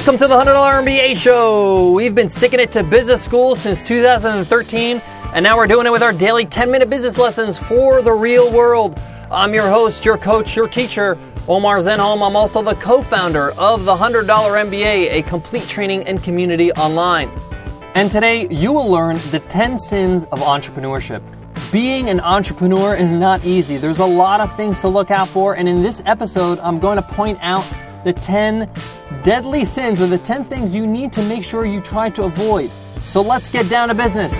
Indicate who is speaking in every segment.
Speaker 1: Welcome to the $100 MBA show. We've been sticking it to business school since 2013, and now we're doing it with our daily 10 minute business lessons for the real world. I'm your host, your coach, your teacher, Omar Zenhom. I'm also the co founder of the $100 MBA, a complete training and community online. And today you will learn the 10 sins of entrepreneurship. Being an entrepreneur is not easy. There's a lot of things to look out for, and in this episode, I'm going to point out the 10 deadly sins or the 10 things you need to make sure you try to avoid. So let's get down to business.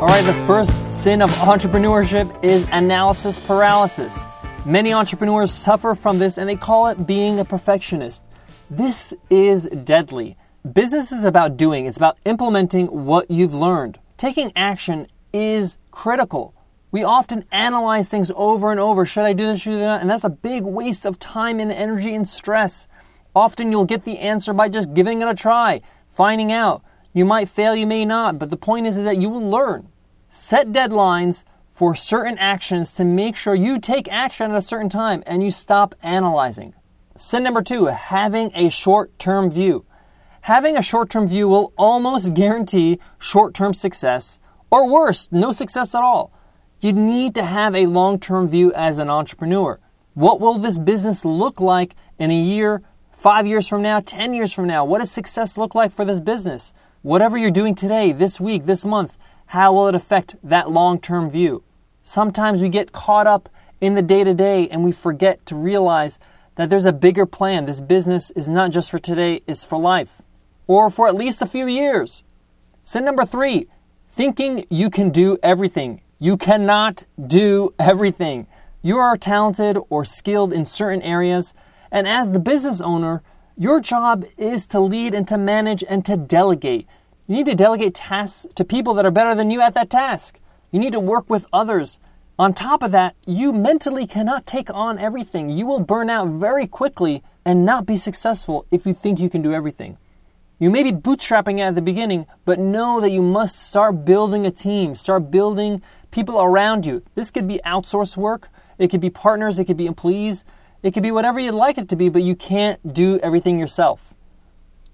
Speaker 1: All right, the first sin of entrepreneurship is analysis paralysis. Many entrepreneurs suffer from this and they call it being a perfectionist. This is deadly. Business is about doing, it's about implementing what you've learned. Taking action is critical. We often analyze things over and over. Should I do this? Should I do that? And that's a big waste of time and energy and stress. Often you'll get the answer by just giving it a try, finding out. You might fail, you may not, but the point is that you will learn. Set deadlines for certain actions to make sure you take action at a certain time and you stop analyzing. Sin number two, having a short term view. Having a short term view will almost guarantee short term success, or worse, no success at all. You need to have a long term view as an entrepreneur. What will this business look like in a year, five years from now, 10 years from now? What does success look like for this business? Whatever you're doing today, this week, this month, how will it affect that long term view? Sometimes we get caught up in the day to day and we forget to realize that there's a bigger plan. This business is not just for today, it's for life or for at least a few years. Sin number three, thinking you can do everything. You cannot do everything. You are talented or skilled in certain areas, and as the business owner, your job is to lead and to manage and to delegate. You need to delegate tasks to people that are better than you at that task. You need to work with others. On top of that, you mentally cannot take on everything. You will burn out very quickly and not be successful if you think you can do everything. You may be bootstrapping at the beginning, but know that you must start building a team, start building people around you. This could be outsourced work, it could be partners, it could be employees, it could be whatever you'd like it to be, but you can't do everything yourself.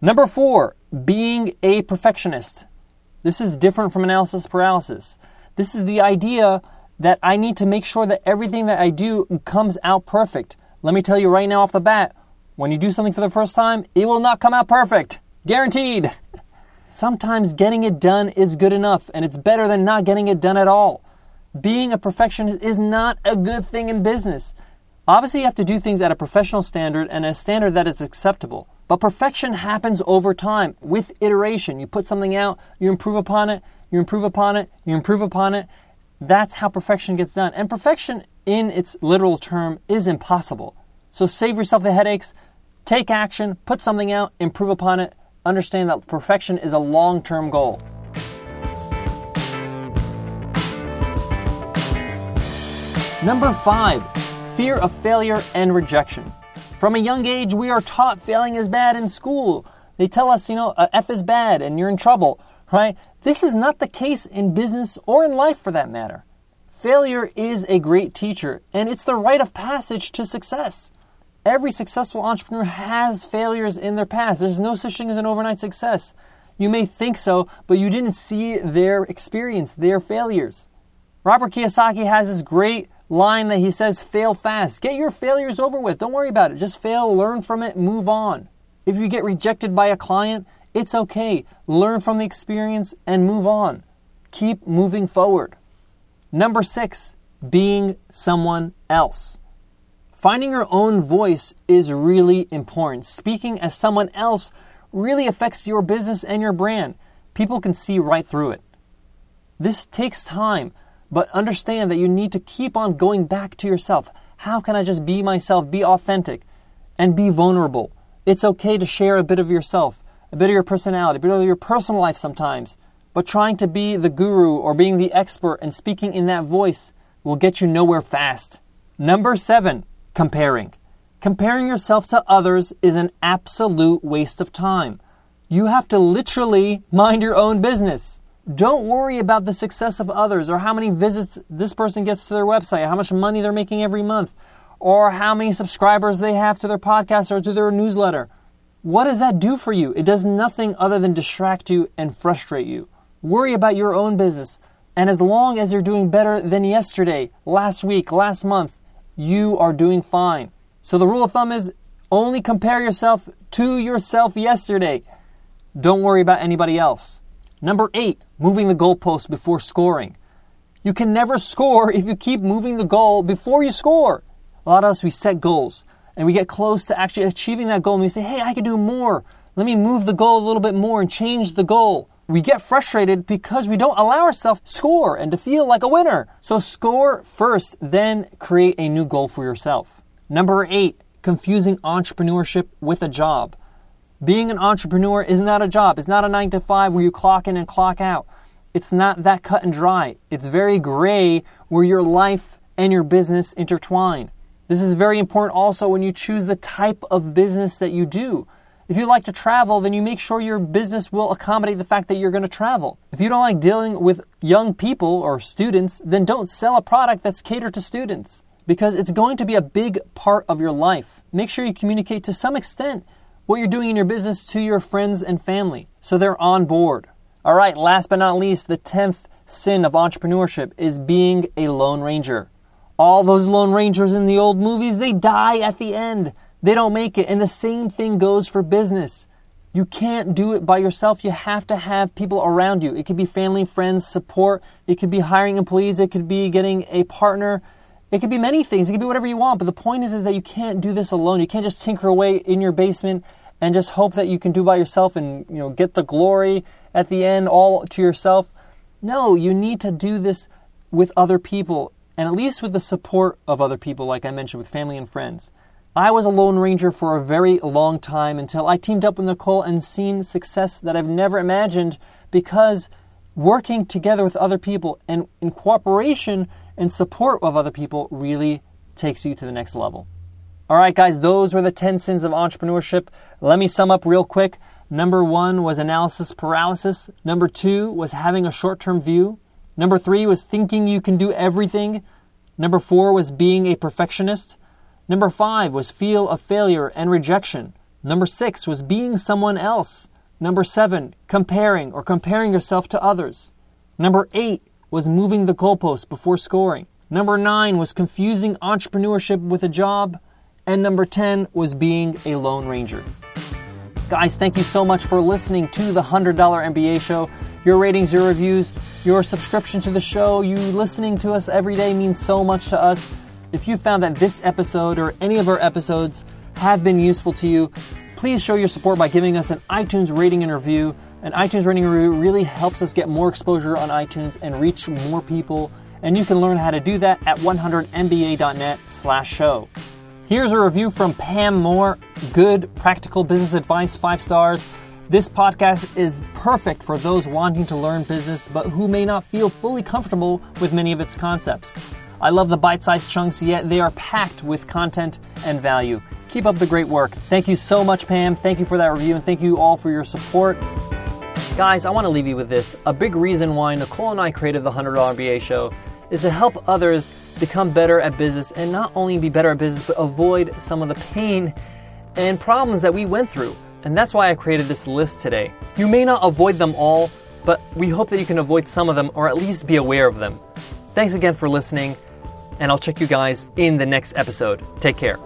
Speaker 1: Number four, being a perfectionist. This is different from analysis paralysis. This is the idea that I need to make sure that everything that I do comes out perfect. Let me tell you right now off the bat when you do something for the first time, it will not come out perfect. Guaranteed. Sometimes getting it done is good enough, and it's better than not getting it done at all being a perfectionist is not a good thing in business. Obviously, you have to do things at a professional standard and a standard that is acceptable. But perfection happens over time with iteration. You put something out, you improve upon it, you improve upon it, you improve upon it. That's how perfection gets done. And perfection, in its literal term, is impossible. So save yourself the headaches, take action, put something out, improve upon it. Understand that perfection is a long term goal. Number five, fear of failure and rejection. From a young age, we are taught failing is bad in school. They tell us, you know, uh, F is bad and you're in trouble, right? This is not the case in business or in life for that matter. Failure is a great teacher and it's the rite of passage to success. Every successful entrepreneur has failures in their past. There's no such thing as an overnight success. You may think so, but you didn't see their experience, their failures. Robert Kiyosaki has this great line that he says, fail fast. Get your failures over with. Don't worry about it. Just fail, learn from it, move on. If you get rejected by a client, it's okay. Learn from the experience and move on. Keep moving forward. Number six, being someone else. Finding your own voice is really important. Speaking as someone else really affects your business and your brand. People can see right through it. This takes time. But understand that you need to keep on going back to yourself. How can I just be myself, be authentic, and be vulnerable? It's okay to share a bit of yourself, a bit of your personality, a bit of your personal life sometimes. But trying to be the guru or being the expert and speaking in that voice will get you nowhere fast. Number seven, comparing. Comparing yourself to others is an absolute waste of time. You have to literally mind your own business. Don't worry about the success of others or how many visits this person gets to their website, how much money they're making every month, or how many subscribers they have to their podcast or to their newsletter. What does that do for you? It does nothing other than distract you and frustrate you. Worry about your own business. And as long as you're doing better than yesterday, last week, last month, you are doing fine. So the rule of thumb is only compare yourself to yourself yesterday. Don't worry about anybody else. Number eight, moving the goalpost before scoring. You can never score if you keep moving the goal before you score. A lot of us, we set goals and we get close to actually achieving that goal and we say, hey, I can do more. Let me move the goal a little bit more and change the goal. We get frustrated because we don't allow ourselves to score and to feel like a winner. So score first, then create a new goal for yourself. Number eight, confusing entrepreneurship with a job. Being an entrepreneur is not a job. It's not a nine to five where you clock in and clock out. It's not that cut and dry. It's very gray where your life and your business intertwine. This is very important also when you choose the type of business that you do. If you like to travel, then you make sure your business will accommodate the fact that you're going to travel. If you don't like dealing with young people or students, then don't sell a product that's catered to students because it's going to be a big part of your life. Make sure you communicate to some extent what you're doing in your business to your friends and family so they're on board. All right, last but not least, the 10th sin of entrepreneurship is being a lone ranger. All those lone rangers in the old movies, they die at the end. They don't make it. And the same thing goes for business. You can't do it by yourself. You have to have people around you. It could be family, friends, support. It could be hiring employees. It could be getting a partner. It could be many things. It could be whatever you want. But the point is, is that you can't do this alone. You can't just tinker away in your basement and just hope that you can do by yourself and you know get the glory at the end all to yourself. No, you need to do this with other people and at least with the support of other people, like I mentioned, with family and friends. I was a Lone Ranger for a very long time until I teamed up with Nicole and seen success that I've never imagined because working together with other people and in cooperation and support of other people really takes you to the next level. All right, guys, those were the 10 sins of entrepreneurship. Let me sum up real quick. Number one was analysis paralysis. Number two was having a short term view. Number three was thinking you can do everything. Number four was being a perfectionist. Number five was feel of failure and rejection. Number six was being someone else. Number seven, comparing or comparing yourself to others. Number eight was moving the goalpost before scoring. Number nine was confusing entrepreneurship with a job. And number 10 was being a Lone Ranger. Guys, thank you so much for listening to the $100 MBA show. Your ratings, your reviews, your subscription to the show, you listening to us every day means so much to us. If you found that this episode or any of our episodes have been useful to you, please show your support by giving us an iTunes rating and review. An iTunes rating review really helps us get more exposure on iTunes and reach more people. And you can learn how to do that at 100mba.net slash show. Here's a review from Pam Moore. Good practical business advice, five stars. This podcast is perfect for those wanting to learn business but who may not feel fully comfortable with many of its concepts. I love the bite sized chunks, yet they are packed with content and value. Keep up the great work. Thank you so much, Pam. Thank you for that review, and thank you all for your support. Guys, I want to leave you with this. A big reason why Nicole and I created the $100 MBA show is to help others become better at business and not only be better at business, but avoid some of the pain and problems that we went through. And that's why I created this list today. You may not avoid them all, but we hope that you can avoid some of them or at least be aware of them. Thanks again for listening, and I'll check you guys in the next episode. Take care.